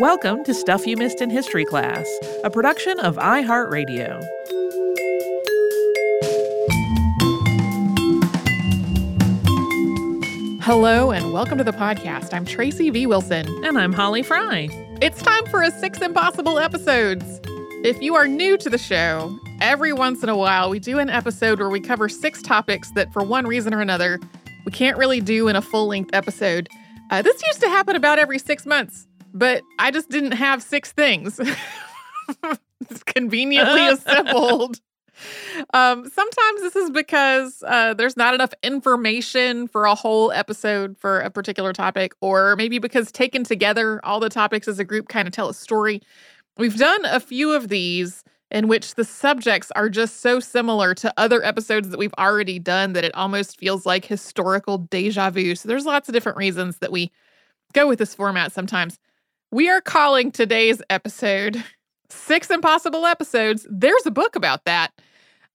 Welcome to Stuff You Missed in History Class, a production of iHeartRadio. Hello and welcome to the podcast. I'm Tracy V. Wilson. And I'm Holly Fry. It's time for a Six Impossible episodes. If you are new to the show, every once in a while we do an episode where we cover six topics that, for one reason or another, we can't really do in a full length episode. Uh, this used to happen about every six months but I just didn't have six things. it's conveniently assembled. Um, sometimes this is because uh, there's not enough information for a whole episode for a particular topic, or maybe because taken together, all the topics as a group kind of tell a story. We've done a few of these in which the subjects are just so similar to other episodes that we've already done that it almost feels like historical deja vu. So there's lots of different reasons that we go with this format sometimes. We are calling today's episode Six Impossible Episodes. There's a book about that.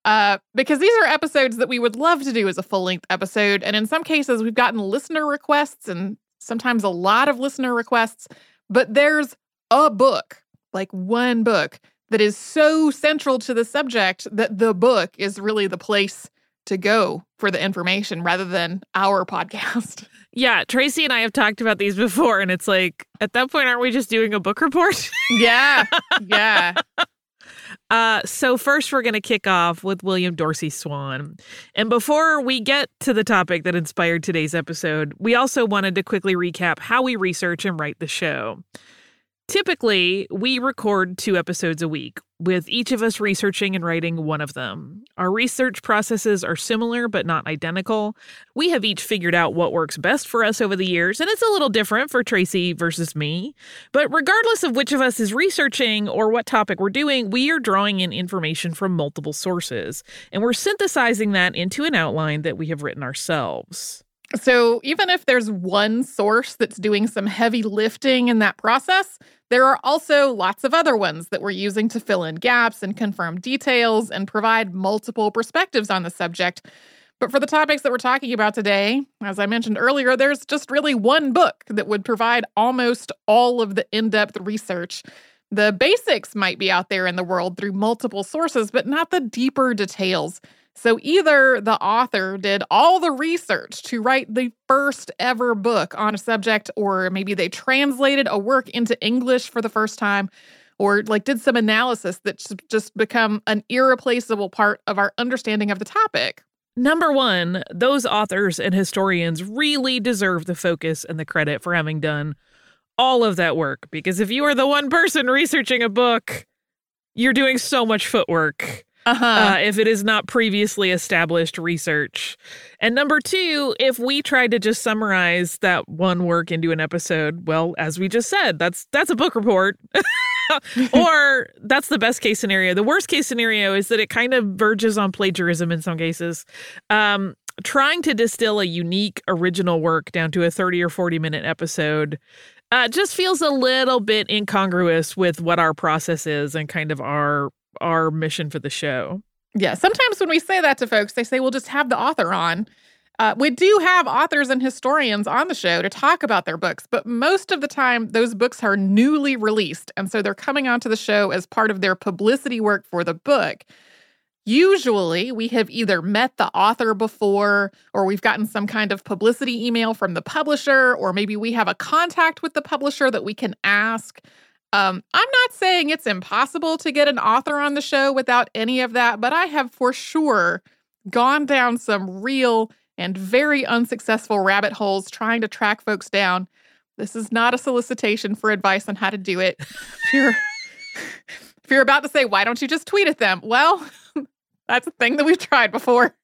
Uh, because these are episodes that we would love to do as a full length episode. And in some cases, we've gotten listener requests and sometimes a lot of listener requests. But there's a book, like one book, that is so central to the subject that the book is really the place to go for the information rather than our podcast. Yeah, Tracy and I have talked about these before, and it's like at that point, aren't we just doing a book report? yeah, yeah. Uh, so first, we're going to kick off with William Dorsey Swann. and before we get to the topic that inspired today's episode, we also wanted to quickly recap how we research and write the show. Typically, we record two episodes a week, with each of us researching and writing one of them. Our research processes are similar but not identical. We have each figured out what works best for us over the years, and it's a little different for Tracy versus me. But regardless of which of us is researching or what topic we're doing, we are drawing in information from multiple sources, and we're synthesizing that into an outline that we have written ourselves. So, even if there's one source that's doing some heavy lifting in that process, there are also lots of other ones that we're using to fill in gaps and confirm details and provide multiple perspectives on the subject. But for the topics that we're talking about today, as I mentioned earlier, there's just really one book that would provide almost all of the in depth research. The basics might be out there in the world through multiple sources, but not the deeper details. So either the author did all the research to write the first ever book on a subject, or maybe they translated a work into English for the first time, or like did some analysis that's just become an irreplaceable part of our understanding of the topic. Number one, those authors and historians really deserve the focus and the credit for having done all of that work. Because if you are the one person researching a book, you're doing so much footwork uh-huh. uh, if it is not previously established research. And number two, if we tried to just summarize that one work into an episode, well, as we just said, that's that's a book report. or that's the best case scenario. The worst case scenario is that it kind of verges on plagiarism in some cases. Um, trying to distill a unique original work down to a 30 or 40 minute episode uh, just feels a little bit incongruous with what our process is and kind of our our mission for the show. Yeah, sometimes when we say that to folks, they say, "We'll just have the author on." Uh, we do have authors and historians on the show to talk about their books, but most of the time, those books are newly released. And so they're coming onto the show as part of their publicity work for the book. Usually, we have either met the author before, or we've gotten some kind of publicity email from the publisher, or maybe we have a contact with the publisher that we can ask. Um, I'm not saying it's impossible to get an author on the show without any of that, but I have for sure gone down some real and very unsuccessful rabbit holes trying to track folks down. This is not a solicitation for advice on how to do it. If you're, if you're about to say, why don't you just tweet at them? Well, that's a thing that we've tried before.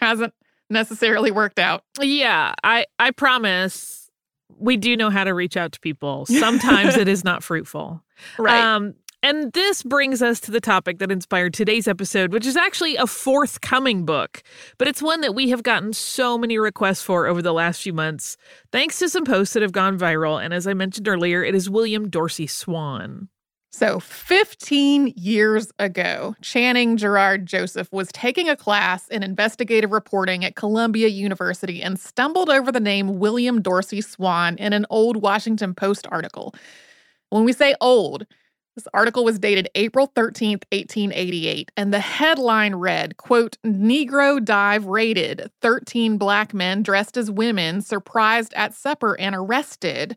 Hasn't necessarily worked out. Yeah, I I promise we do know how to reach out to people. Sometimes it is not fruitful. Right. Um, and this brings us to the topic that inspired today's episode, which is actually a forthcoming book, but it's one that we have gotten so many requests for over the last few months, thanks to some posts that have gone viral. And as I mentioned earlier, it is William Dorsey Swann. So, 15 years ago, Channing Gerard Joseph was taking a class in investigative reporting at Columbia University and stumbled over the name William Dorsey Swann in an old Washington Post article. When we say old, this article was dated April 13th, 1888, and the headline read, quote, Negro dive raided, 13 black men dressed as women surprised at supper and arrested.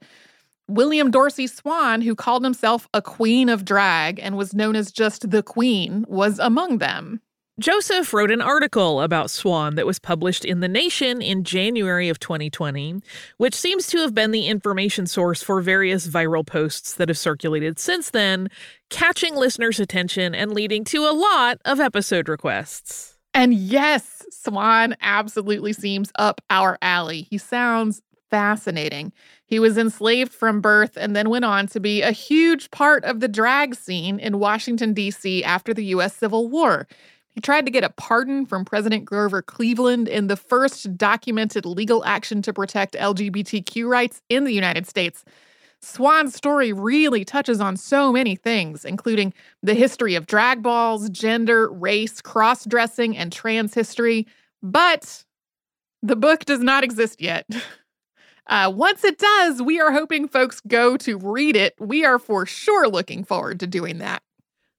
William Dorsey Swann, who called himself a queen of drag and was known as just the queen, was among them. Joseph wrote an article about Swann that was published in The Nation in January of 2020, which seems to have been the information source for various viral posts that have circulated since then, catching listeners' attention and leading to a lot of episode requests. And yes, Swann absolutely seems up our alley. He sounds fascinating. He was enslaved from birth and then went on to be a huge part of the drag scene in Washington, D.C. after the U.S. Civil War. He tried to get a pardon from President Grover Cleveland in the first documented legal action to protect LGBTQ rights in the United States. Swann's story really touches on so many things, including the history of drag balls, gender, race, cross dressing, and trans history. But the book does not exist yet. Uh, once it does, we are hoping folks go to read it. We are for sure looking forward to doing that.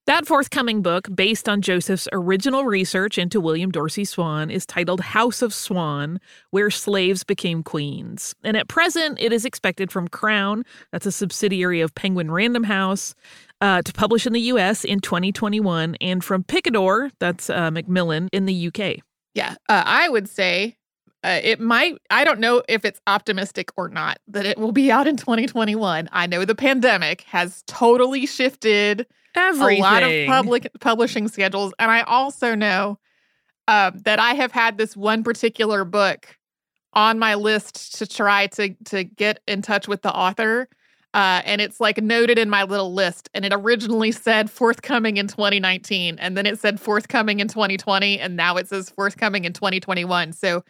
That forthcoming book, based on Joseph's original research into William Dorsey Swann, is titled House of Swann Where Slaves Became Queens. And at present, it is expected from Crown, that's a subsidiary of Penguin Random House, uh, to publish in the US in 2021, and from Picador, that's uh, Macmillan, in the UK. Yeah, uh, I would say uh, it might, I don't know if it's optimistic or not that it will be out in 2021. I know the pandemic has totally shifted Everything. a lot of public publishing schedules. And I also know uh, that I have had this one particular book on my list to try to to get in touch with the author. Uh, and it's like noted in my little list. And it originally said forthcoming in 2019, and then it said forthcoming in 2020, and now it says forthcoming in 2021. So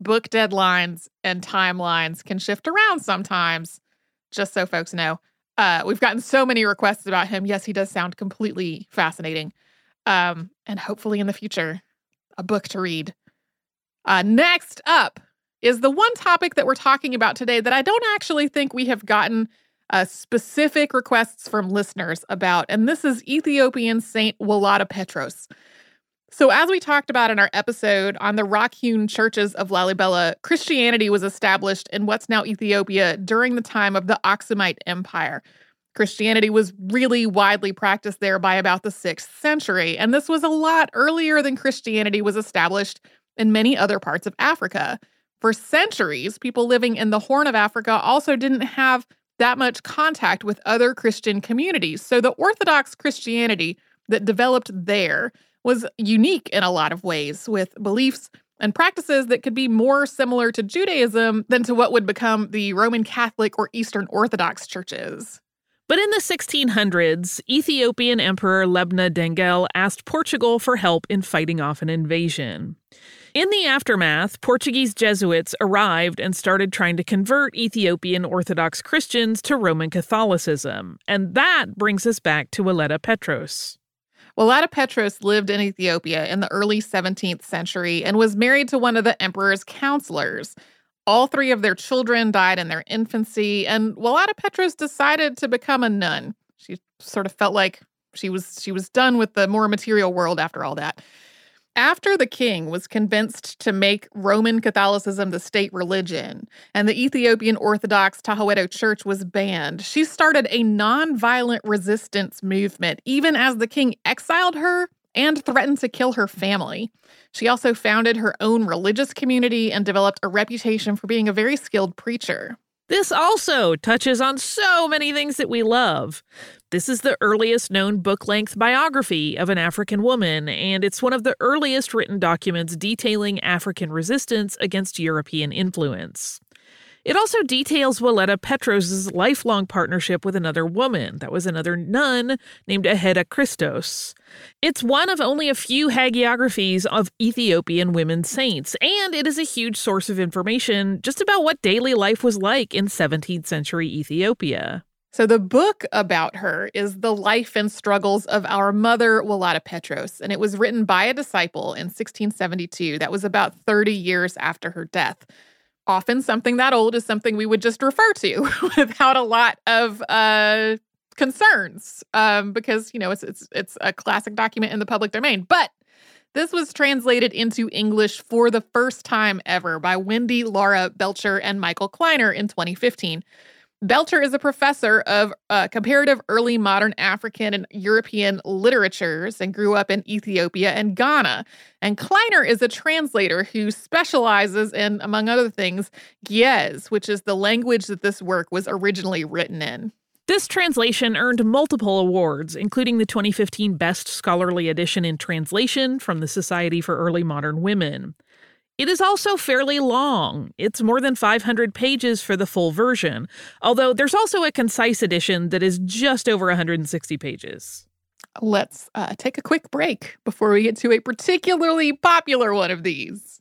book deadlines and timelines can shift around sometimes, just so folks know. Uh, we've gotten so many requests about him. Yes, he does sound completely fascinating. Um, and hopefully in the future, a book to read. Uh, next up is the one topic that we're talking about today that I don't actually think we have gotten uh, specific requests from listeners about, and this is Ethiopian Saint Walatta Petros. So, as we talked about in our episode on the rock hewn churches of Lalibela, Christianity was established in what's now Ethiopia during the time of the Aksumite Empire. Christianity was really widely practiced there by about the 6th century, and this was a lot earlier than Christianity was established in many other parts of Africa. For centuries, people living in the Horn of Africa also didn't have that much contact with other Christian communities. So, the Orthodox Christianity that developed there was unique in a lot of ways, with beliefs and practices that could be more similar to Judaism than to what would become the Roman Catholic or Eastern Orthodox churches. But in the 1600s, Ethiopian Emperor Lebna Dengel asked Portugal for help in fighting off an invasion. In the aftermath, Portuguese Jesuits arrived and started trying to convert Ethiopian Orthodox Christians to Roman Catholicism. And that brings us back to Walatta Petros. Walatta Petros lived in Ethiopia in the early 17th century and was married to one of the emperor's counselors. All three of their children died in their infancy, and Walatta Petros decided to become a nun. She sort of felt like she was she was done with the more material world after all that. After the king was convinced to make Roman Catholicism the state religion and the Ethiopian Orthodox Tewahedo Church was banned, she started a nonviolent resistance movement, even as the king exiled her and threatened to kill her family. She also founded her own religious community and developed a reputation for being a very skilled preacher. This also touches on so many things that we love. This is the earliest known book length biography of an African woman, and it's one of the earliest written documents detailing African resistance against European influence. It also details Walatta Petros' lifelong partnership with another woman, that was another nun named Aheda Christos. It's one of only a few hagiographies of Ethiopian women saints, and it is a huge source of information just about what daily life was like in 17th century Ethiopia. So, the book about her is The Life and Struggles of Our Mother, Walatta Petros, and it was written by a disciple in 1672. That was about 30 years after her death often something that old is something we would just refer to without a lot of uh, concerns um, because you know it's it's it's a classic document in the public domain. But this was translated into English for the first time ever by Wendy Laura Belcher and Michael Kleiner in 2015. Belcher is a professor of uh, comparative early modern African and European literatures and grew up in Ethiopia and Ghana. And Kleiner is a translator who specializes in, among other things, Ge'ez, which is the language that this work was originally written in. This translation earned multiple awards, including the 2015 Best Scholarly Edition in Translation from the Society for Early Modern Women. It is also fairly long. It's more than 500 pages for the full version, although there's also a concise edition that is just over 160 pages. Let's uh, take a quick break before we get to a particularly popular one of these.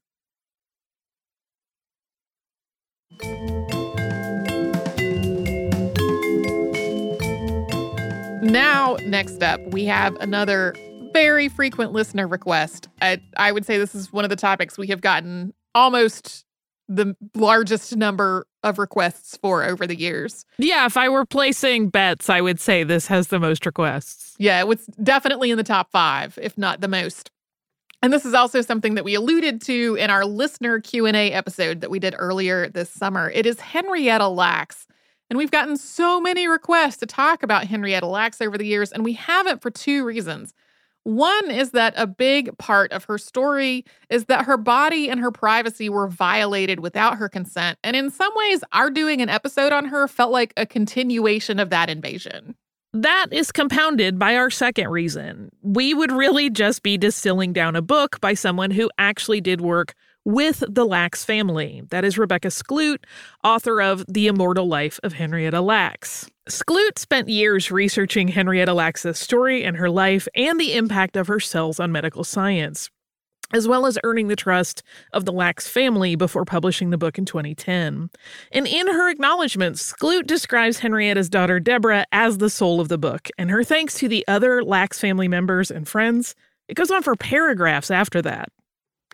Now, next up, we have another very frequent listener request. I, I would say this is one of the topics we have gotten almost the largest number of requests for over the years. Yeah, if I were placing bets, I would say this has the most requests. Yeah, it was definitely in the top five, if not the most. And this is also something that we alluded to in our listener Q&A episode that we did earlier this summer. It is Henrietta Lacks. And we've gotten so many requests to talk about Henrietta Lacks over the years, and we haven't for two reasons. One is that a big part of her story is that her body and her privacy were violated without her consent. And in some ways, our doing an episode on her felt like a continuation of that invasion. That is compounded by our second reason. We would really just be distilling down a book by someone who actually did work with the Lacks family. That is Rebecca Skloot, author of The Immortal Life of Henrietta Lacks. Skloot spent years researching Henrietta Lacks' story and her life and the impact of her cells on medical science, as well as earning the trust of the Lacks family before publishing the book in 2010. And in her acknowledgments, Skloot describes Henrietta's daughter Deborah as the soul of the book, and her thanks to the other Lacks family members and friends. It goes on for paragraphs after that.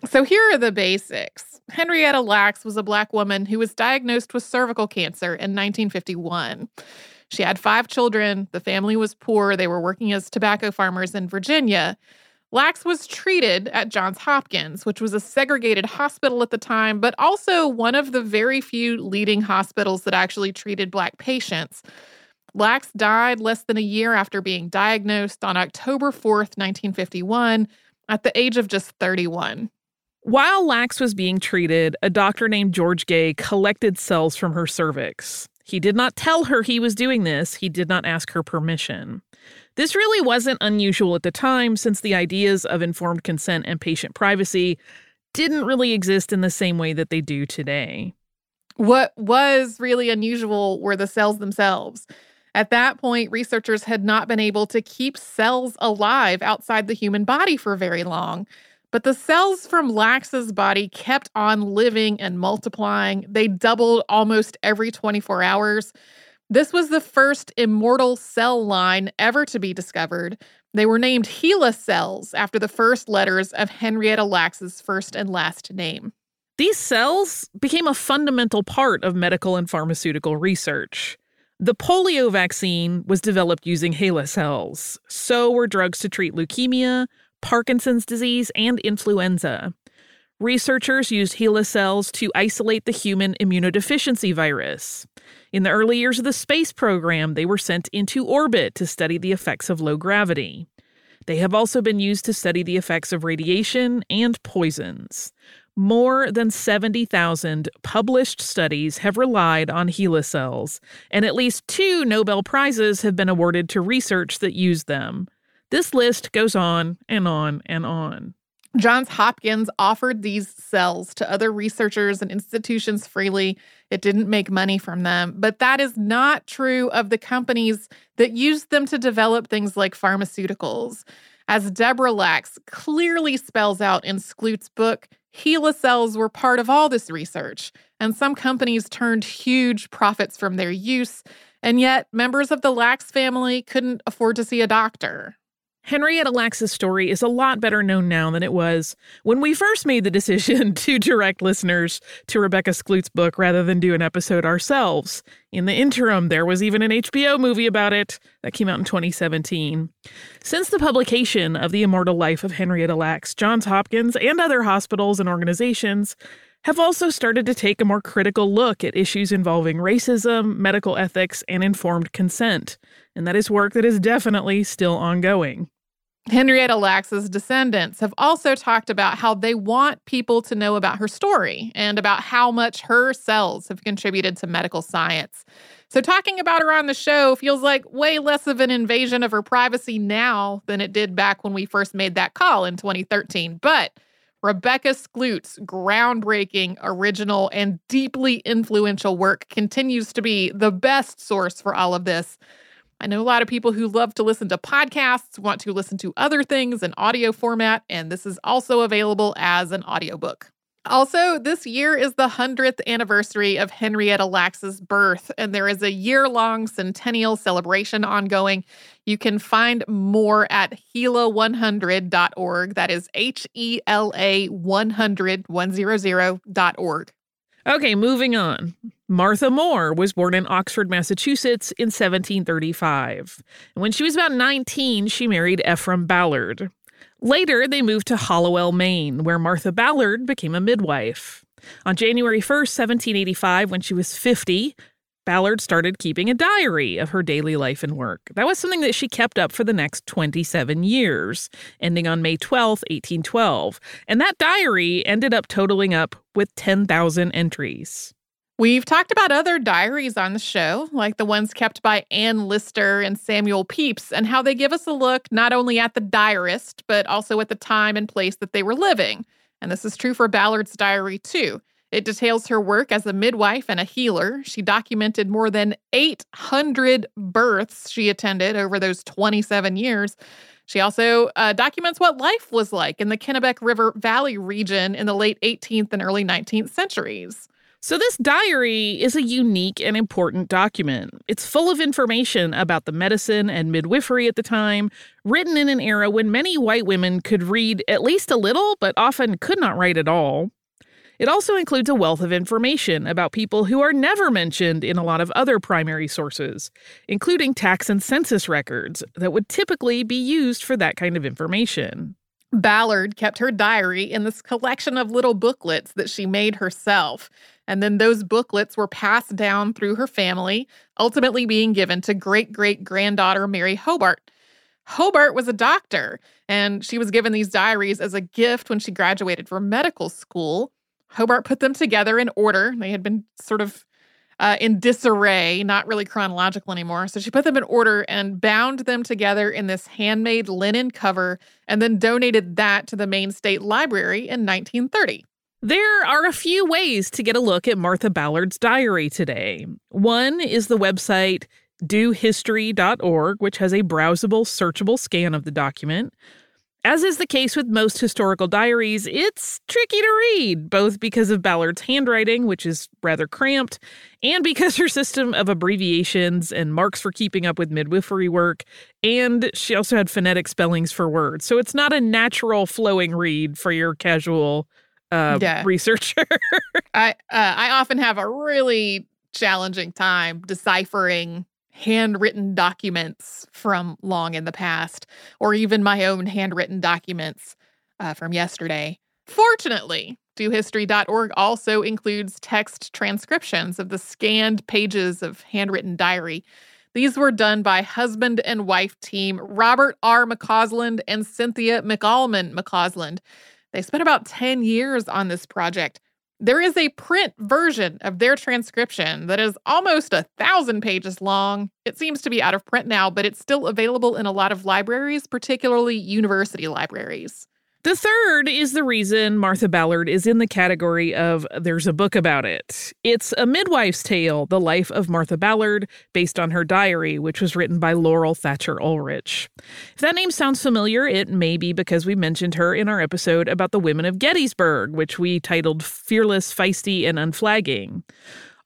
So here are the basics. Henrietta Lacks was a black woman who was diagnosed with cervical cancer in 1951. She had five children. The family was poor. They were working as tobacco farmers in Virginia. Lacks was treated at Johns Hopkins, which was a segregated hospital at the time, but also one of the very few leading hospitals that actually treated Black patients. Lacks died less than a year after being diagnosed on October 4th, 1951, at the age of just 31. While Lacks was being treated, a doctor named George Gey collected cells from her cervix. He did not tell her he was doing this, he did not ask her permission. This really wasn't unusual at the time, since the ideas of informed consent and patient privacy didn't really exist in the same way that they do today. What was really unusual were the cells themselves. At that point, researchers had not been able to keep cells alive outside the human body for very long. But the cells from Lacks's body kept on living and multiplying. They doubled almost every 24 hours. This was the first immortal cell line ever to be discovered. They were named HeLa cells after the first letters of Henrietta Lacks's first and last name. These cells became a fundamental part of medical and pharmaceutical research. The polio vaccine was developed using HeLa cells. So were drugs to treat leukemia, Parkinson's disease, and influenza. Researchers used HeLa cells to isolate the human immunodeficiency virus. In the early years of the space program, they were sent into orbit to study the effects of low gravity. They have also been used to study the effects of radiation and poisons. More than 70,000 published studies have relied on HeLa cells, and at least two Nobel Prizes have been awarded to research that used them. This list goes on and on and on. Johns Hopkins offered these cells to other researchers and institutions freely. It didn't make money from them. But that is not true of the companies that used them to develop things like pharmaceuticals. As Deborah Lacks clearly spells out in Skloot's book, HeLa cells were part of all this research, and some companies turned huge profits from their use. And yet, members of the Lacks family couldn't afford to see a doctor. Henrietta Lacks's story is a lot better known now than it was when we first made the decision to direct listeners to Rebecca Skloot's book rather than do an episode ourselves. In the interim, there was even an HBO movie about it that came out in 2017. Since the publication of The Immortal Life of Henrietta Lacks, Johns Hopkins and other hospitals and organizations have also started to take a more critical look at issues involving racism, medical ethics, and informed consent. And that is work that is definitely still ongoing. Henrietta Lacks's descendants have also talked about how they want people to know about her story and about how much her cells have contributed to medical science. So, talking about her on the show feels like way less of an invasion of her privacy now than it did back when we first made that call in 2013. But Rebecca Skloot's groundbreaking, original, and deeply influential work continues to be the best source for all of this. I know a lot of people who love to listen to podcasts, want to listen to other things in audio format, and this is also available as an audiobook. Also, this year is the 100th anniversary of Henrietta Lacks's birth, and there is a year long centennial celebration ongoing. You can find more at HeLa100.org. That is H E L A 100, 100.org. Okay, moving on. Martha Moore was born in Oxford, Massachusetts in 1735. And when she was about 19, she married Ephraim Ballard. Later, they moved to Hallowell, Maine, where Martha Ballard became a midwife. On January 1st, 1785, when she was 50, Ballard started keeping a diary of her daily life and work. That was something that she kept up for the next 27 years, ending on May 12, 1812. And that diary ended up totaling up with 10,000 entries. We've talked about other diaries on the show, like the ones kept by Anne Lister and Samuel Pepys, and how they give us a look not only at the diarist, but also at the time and place that they were living. And this is true for Ballard's diary, too. It details her work as a midwife and a healer. She documented more than 800 births she attended over those 27 years. She also uh, documents what life was like in the Kennebec River Valley region in the late 18th and early 19th centuries. So, this diary is a unique and important document. It's full of information about the medicine and midwifery at the time, written in an era when many white women could read at least a little, but often could not write at all. It also includes a wealth of information about people who are never mentioned in a lot of other primary sources, including tax and census records that would typically be used for that kind of information. Ballard kept her diary in this collection of little booklets that she made herself. And then those booklets were passed down through her family, ultimately being given to great great granddaughter Mary Hobart. Hobart was a doctor, and she was given these diaries as a gift when she graduated from medical school. Hobart put them together in order. They had been sort of uh, in disarray, not really chronological anymore. So she put them in order and bound them together in this handmade linen cover and then donated that to the Maine State Library in 1930. There are a few ways to get a look at Martha Ballard's diary today. One is the website dohistory.org, which has a browsable, searchable scan of the document. As is the case with most historical diaries, it's tricky to read, both because of Ballard's handwriting, which is rather cramped, and because her system of abbreviations and marks for keeping up with midwifery work, and she also had phonetic spellings for words. So it's not a natural flowing read for your casual uh, yeah. researcher. I uh, I often have a really challenging time deciphering handwritten documents from long in the past, or even my own handwritten documents uh, from yesterday. Fortunately, dohistory.org also includes text transcriptions of the scanned pages of handwritten diary. These were done by husband and wife team Robert R. McCausland and Cynthia MacAlman McCausland. They spent about 10 years on this project. There is a print version of their transcription that is almost a thousand pages long. It seems to be out of print now, but it's still available in a lot of libraries, particularly university libraries. The third is the reason Martha Ballard is in the category of There's a Book About It. It's a midwife's tale, The Life of Martha Ballard, based on her diary, which was written by Laurel Thatcher Ulrich. If that name sounds familiar, it may be because we mentioned her in our episode about the women of Gettysburg, which we titled Fearless, Feisty, and Unflagging.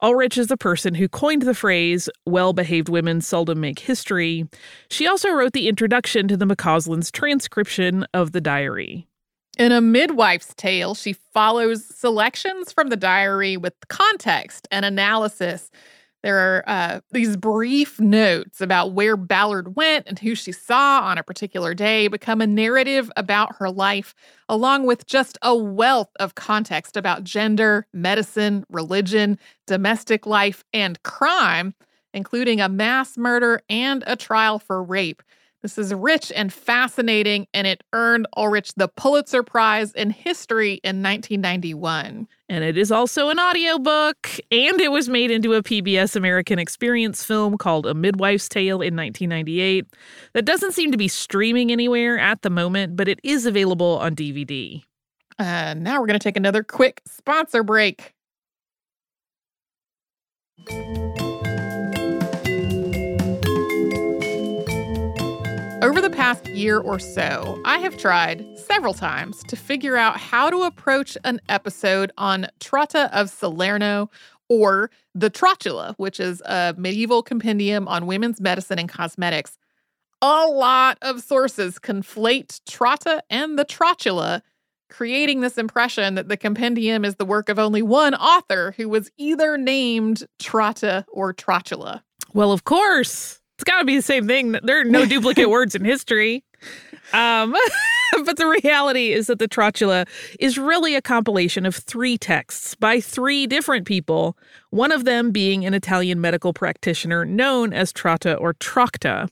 Ulrich is the person who coined the phrase, well behaved women seldom make history. She also wrote the introduction to the McCausland's transcription of the diary. In A Midwife's Tale, she follows selections from the diary with context and analysis there are uh, these brief notes about where Ballard went and who she saw on a particular day become a narrative about her life, along with just a wealth of context about gender, medicine, religion, domestic life, and crime, including a mass murder and a trial for rape. This is rich and fascinating, and it earned Ulrich the Pulitzer Prize in History in 1991. And it is also an audiobook, and it was made into a PBS American Experience film called A Midwife's Tale in 1998 that doesn't seem to be streaming anywhere at the moment, but it is available on DVD. Uh, now we're going to take another quick sponsor break. Past year or so, I have tried several times to figure out how to approach an episode on Trotta of Salerno or the Trotula, which is a medieval compendium on women's medicine and cosmetics. A lot of sources conflate Trotta and the Trotula, creating this impression that the compendium is the work of only one author who was either named Trotta or Trotula. Well, of course. It's got to be the same thing. There are no duplicate words in history. Um, but the reality is that the Trotula is really a compilation of three texts by three different people, one of them being an Italian medical practitioner known as Trotta or Trocta.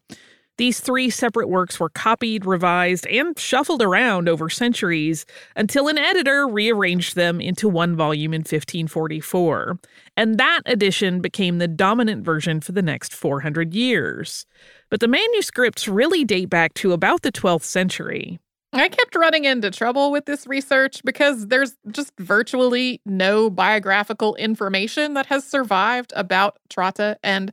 These three separate works were copied, revised, and shuffled around over centuries until an editor rearranged them into one volume in 1544. And that edition became the dominant version for the next 400 years. But the manuscripts really date back to about the 12th century. I kept running into trouble with this research because there's just virtually no biographical information that has survived about Trotta. And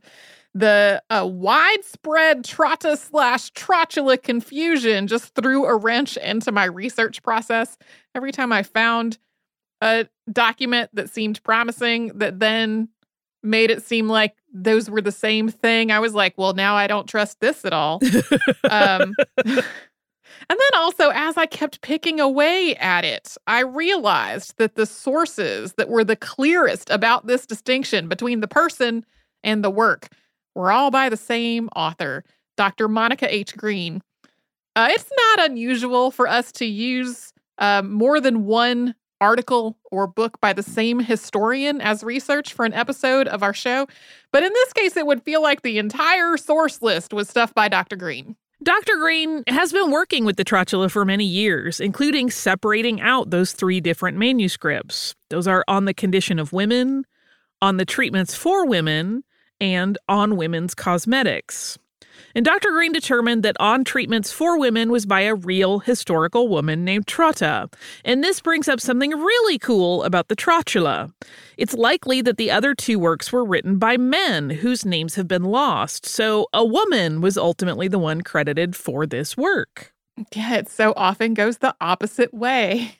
the uh, widespread trotta slash trotula confusion just threw a wrench into my research process. Every time I found a document that seemed promising, that then made it seem like those were the same thing, I was like, well, now I don't trust this at all. um, and then also, as I kept picking away at it, I realized that the sources that were the clearest about this distinction between the person and the work were all by the same author, Dr. Monica H. Green. Uh, it's not unusual for us to use uh, more than one article or book by the same historian as research for an episode of our show, but in this case, it would feel like the entire source list was stuff by Dr. Green. Dr. Green has been working with the Trotula for many years, including separating out those three different manuscripts. Those are On the Condition of Women, On the Treatments for Women, and on women's cosmetics. And Dr. Green determined that On Treatments for Women was by a real historical woman named Trotta. And this brings up something really cool about the Trotula. It's likely that the other two works were written by men whose names have been lost, so a woman was ultimately the one credited for this work. Yeah, it so often goes the opposite way.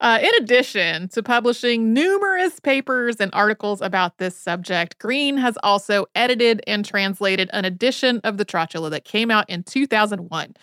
Uh, in addition to publishing numerous papers and articles about this subject, Green has also edited and translated an edition of the Trotula that came out in 2001.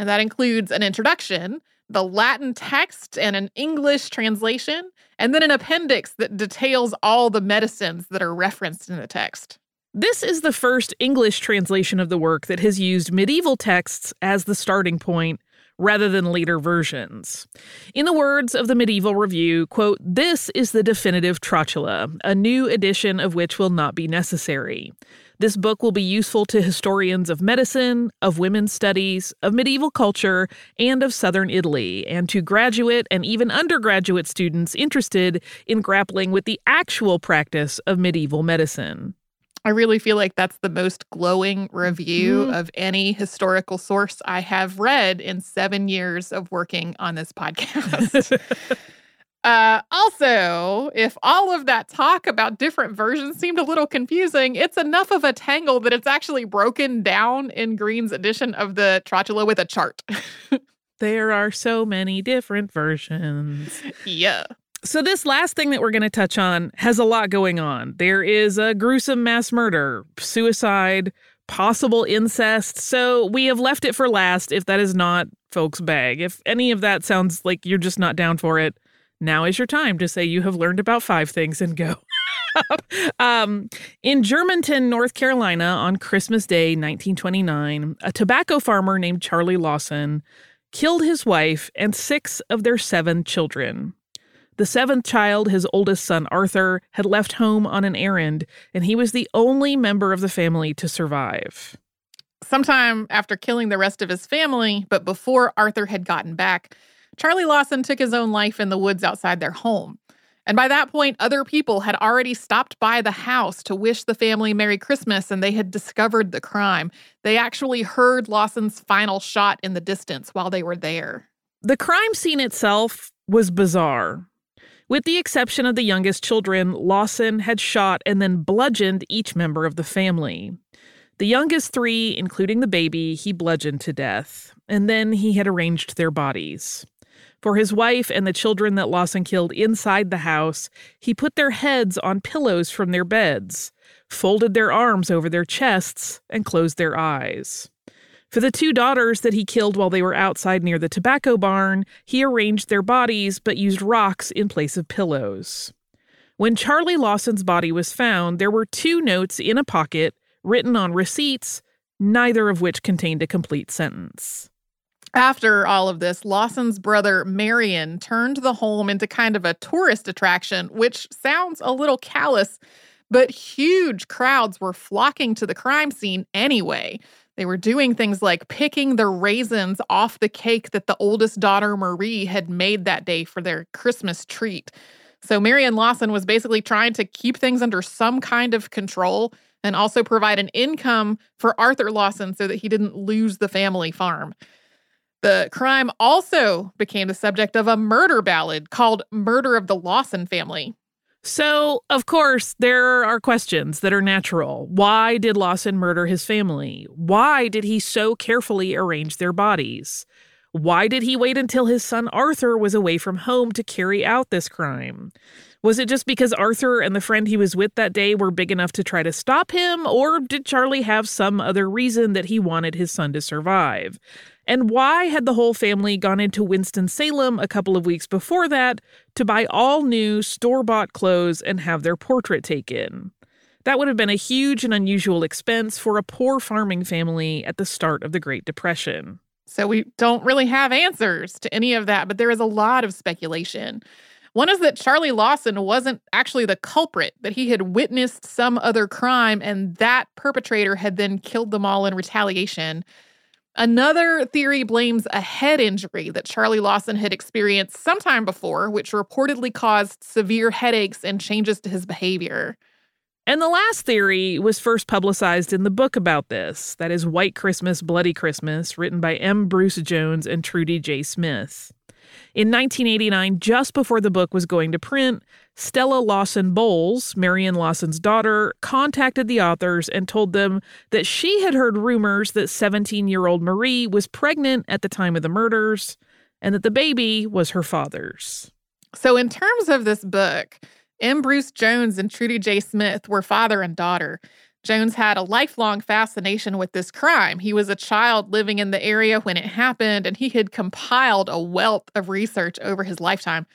And that includes an introduction, the Latin text, and an English translation, and then an appendix that details all the medicines that are referenced in the text. This is the first English translation of the work that has used medieval texts as the starting point rather than later versions. In the words of the medieval review, quote, this is the definitive Trotula, a new edition of which will not be necessary. This book will be useful to historians of medicine, of women's studies, of medieval culture, and of southern Italy, and to graduate and even undergraduate students interested in grappling with the actual practice of medieval medicine. I really feel like that's the most glowing review mm-hmm. of any historical source I have read in seven years of working on this podcast. uh, also, if all of that talk about different versions seemed a little confusing, it's enough of a tangle that it's actually broken down in Green's edition of the Trotula with a chart. there are so many different versions. Yeah. So, this last thing that we're going to touch on has a lot going on. There is a gruesome mass murder, suicide, possible incest. So, we have left it for last if that is not folks' bag. If any of that sounds like you're just not down for it, now is your time to say you have learned about five things and go. um, in Germanton, North Carolina, on Christmas Day, 1929, a tobacco farmer named Charlie Lawson killed his wife and six of their seven children. The seventh child, his oldest son Arthur, had left home on an errand, and he was the only member of the family to survive. Sometime after killing the rest of his family, but before Arthur had gotten back, Charlie Lawson took his own life in the woods outside their home. And by that point, other people had already stopped by the house to wish the family Merry Christmas and they had discovered the crime. They actually heard Lawson's final shot in the distance while they were there. The crime scene itself was bizarre. With the exception of the youngest children, Lawson had shot and then bludgeoned each member of the family. The youngest three, including the baby, he bludgeoned to death, and then he had arranged their bodies. For his wife and the children that Lawson killed inside the house, he put their heads on pillows from their beds, folded their arms over their chests, and closed their eyes. For the two daughters that he killed while they were outside near the tobacco barn, he arranged their bodies but used rocks in place of pillows. When Charlie Lawson's body was found, there were two notes in a pocket written on receipts, neither of which contained a complete sentence. After all of this, Lawson's brother Marion turned the home into kind of a tourist attraction, which sounds a little callous, but huge crowds were flocking to the crime scene anyway. They were doing things like picking the raisins off the cake that the oldest daughter, Marie, had made that day for their Christmas treat. So, Marion Lawson was basically trying to keep things under some kind of control and also provide an income for Arthur Lawson so that he didn't lose the family farm. The crime also became the subject of a murder ballad called Murder of the Lawson Family. So, of course, there are questions that are natural. Why did Lawson murder his family? Why did he so carefully arrange their bodies? Why did he wait until his son Arthur was away from home to carry out this crime? Was it just because Arthur and the friend he was with that day were big enough to try to stop him, or did Charlie have some other reason that he wanted his son to survive? And why had the whole family gone into Winston-Salem a couple of weeks before that to buy all new store bought clothes and have their portrait taken? That would have been a huge and unusual expense for a poor farming family at the start of the Great Depression. So we don't really have answers to any of that, but there is a lot of speculation. One is that Charlie Lawson wasn't actually the culprit, that he had witnessed some other crime and that perpetrator had then killed them all in retaliation. Another theory blames a head injury that Charlie Lawson had experienced sometime before, which reportedly caused severe headaches and changes to his behavior. And the last theory was first publicized in the book about this that is White Christmas, Bloody Christmas, written by M. Bruce Jones and Trudy J. Smith. In 1989, just before the book was going to print, Stella Lawson Bowles, Marion Lawson's daughter, contacted the authors and told them that she had heard rumors that 17 year old Marie was pregnant at the time of the murders and that the baby was her father's. So, in terms of this book, M. Bruce Jones and Trudy J. Smith were father and daughter. Jones had a lifelong fascination with this crime. He was a child living in the area when it happened, and he had compiled a wealth of research over his lifetime.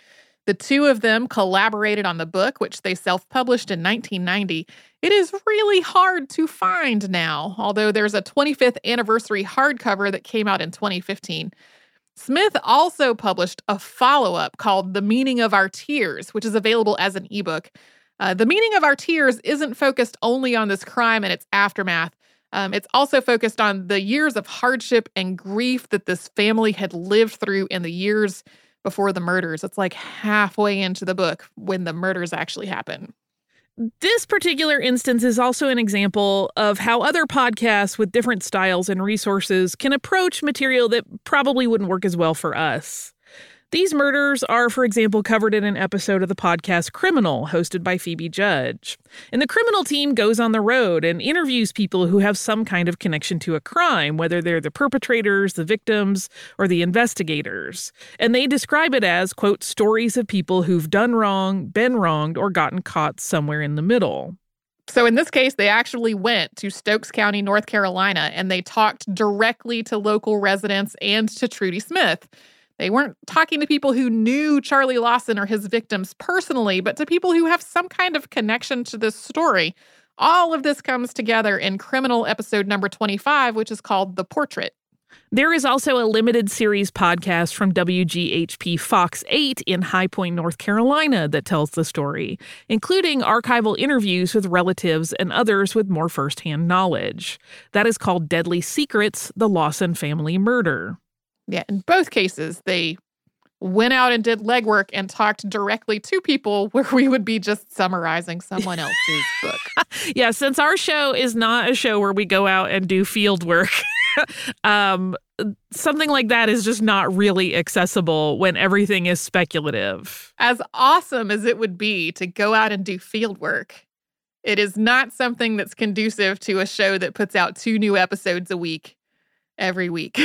The two of them collaborated on the book, which they self published in 1990. It is really hard to find now, although there's a 25th anniversary hardcover that came out in 2015. Smith also published a follow up called The Meaning of Our Tears, which is available as an ebook. Uh, the meaning of our tears isn't focused only on this crime and its aftermath. Um, it's also focused on the years of hardship and grief that this family had lived through in the years before the murders. It's like halfway into the book when the murders actually happen. This particular instance is also an example of how other podcasts with different styles and resources can approach material that probably wouldn't work as well for us. These murders are, for example, covered in an episode of the podcast Criminal, hosted by Phoebe Judge. And the criminal team goes on the road and interviews people who have some kind of connection to a crime, whether they're the perpetrators, the victims, or the investigators. And they describe it as, quote, stories of people who've done wrong, been wronged, or gotten caught somewhere in the middle. So in this case, they actually went to Stokes County, North Carolina, and they talked directly to local residents and to Trudy Smith. They weren't talking to people who knew Charlie Lawson or his victims personally, but to people who have some kind of connection to this story. All of this comes together in Criminal episode number 25, which is called The Portrait. There is also a limited series podcast from WGHP Fox 8 in High Point, North Carolina that tells the story, including archival interviews with relatives and others with more firsthand knowledge. That is called Deadly Secrets The Lawson Family Murder. Yeah, in both cases, they went out and did legwork and talked directly to people where we would be just summarizing someone else's book. Yeah, since our show is not a show where we go out and do field work. um, something like that is just not really accessible when everything is speculative. As awesome as it would be to go out and do field work, it is not something that's conducive to a show that puts out two new episodes a week every week.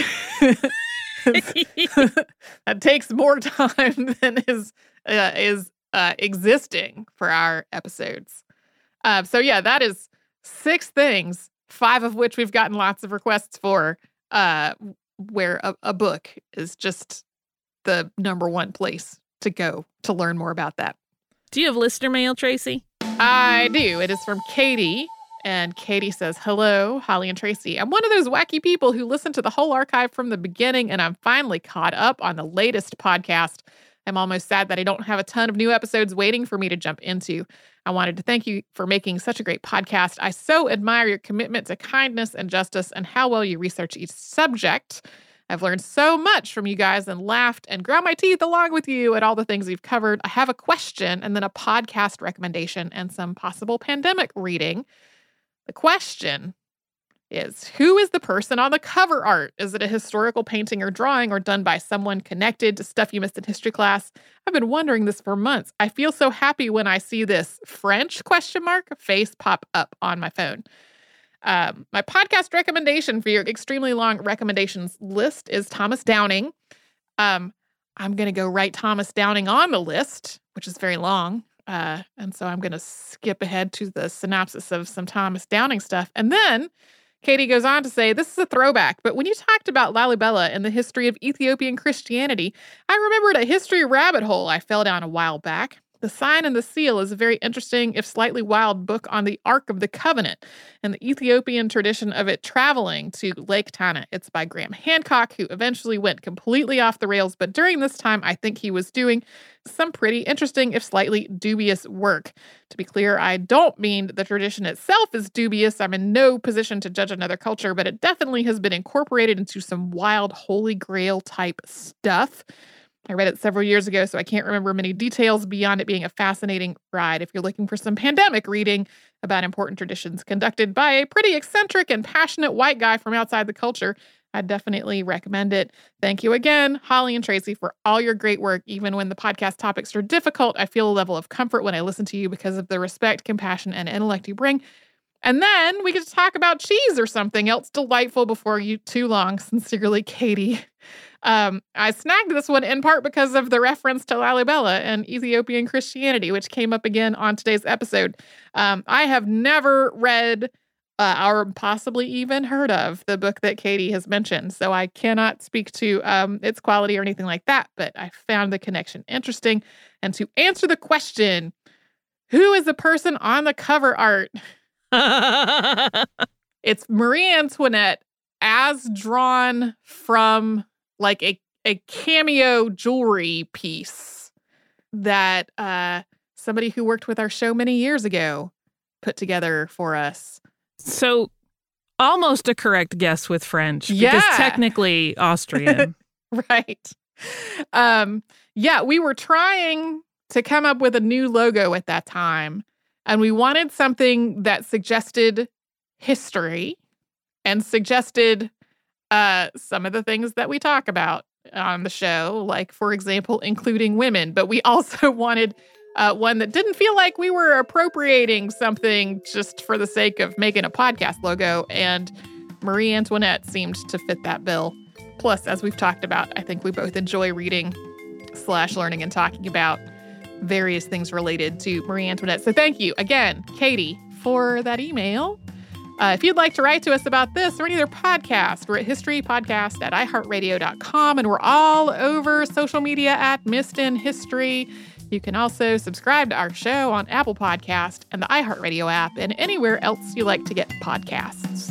that takes more time than is uh, is uh, existing for our episodes. Uh, so yeah, that is six things, five of which we've gotten lots of requests for. Uh, where a, a book is just the number one place to go to learn more about that. Do you have listener mail, Tracy? I do. It is from Katie, and Katie says, Hello, Holly and Tracy. I'm one of those wacky people who listen to the whole archive from the beginning, and I'm finally caught up on the latest podcast. I'm almost sad that I don't have a ton of new episodes waiting for me to jump into. I wanted to thank you for making such a great podcast. I so admire your commitment to kindness and justice and how well you research each subject. I've learned so much from you guys and laughed and ground my teeth along with you at all the things you've covered. I have a question and then a podcast recommendation and some possible pandemic reading. The question is Who is the person on the cover art? Is it a historical painting or drawing or done by someone connected to stuff you missed in history class? I've been wondering this for months. I feel so happy when I see this French question mark face pop up on my phone. Um, my podcast recommendation for your extremely long recommendations list is Thomas Downing. Um, I'm going to go write Thomas Downing on the list, which is very long. Uh, and so I'm going to skip ahead to the synopsis of some Thomas Downing stuff. And then Katie goes on to say, This is a throwback, but when you talked about Lalibela and the history of Ethiopian Christianity, I remembered a history rabbit hole I fell down a while back. The Sign and the Seal is a very interesting, if slightly wild, book on the Ark of the Covenant and the Ethiopian tradition of it traveling to Lake Tana. It's by Graham Hancock, who eventually went completely off the rails, but during this time, I think he was doing some pretty interesting, if slightly dubious work. To be clear, I don't mean the tradition itself is dubious. I'm in no position to judge another culture, but it definitely has been incorporated into some wild, holy grail type stuff. I read it several years ago, so I can't remember many details beyond it being a fascinating ride. If you're looking for some pandemic reading about important traditions conducted by a pretty eccentric and passionate white guy from outside the culture, I definitely recommend it. Thank you again, Holly and Tracy, for all your great work. Even when the podcast topics are difficult, I feel a level of comfort when I listen to you because of the respect, compassion, and intellect you bring. And then we get to talk about cheese or something else delightful before you too long. Sincerely, Katie. Um, I snagged this one in part because of the reference to Lalibela and Ethiopian Christianity, which came up again on today's episode. Um, I have never read uh, or possibly even heard of the book that Katie has mentioned, so I cannot speak to um, its quality or anything like that, but I found the connection interesting. And to answer the question, who is the person on the cover art? it's Marie Antoinette as drawn from like a, a cameo jewelry piece that uh, somebody who worked with our show many years ago put together for us. So almost a correct guess with French yeah. because technically Austrian. right. Um yeah, we were trying to come up with a new logo at that time and we wanted something that suggested history and suggested uh, some of the things that we talk about on the show, like, for example, including women, but we also wanted uh, one that didn't feel like we were appropriating something just for the sake of making a podcast logo. And Marie Antoinette seemed to fit that bill. Plus, as we've talked about, I think we both enjoy reading slash learning and talking about various things related to Marie Antoinette. So thank you again, Katie, for that email. Uh, if you'd like to write to us about this or any other podcast, we're at historypodcast at iheartradio.com and we're all over social media at Missed in History. You can also subscribe to our show on Apple Podcast and the iHeartRadio app and anywhere else you like to get podcasts.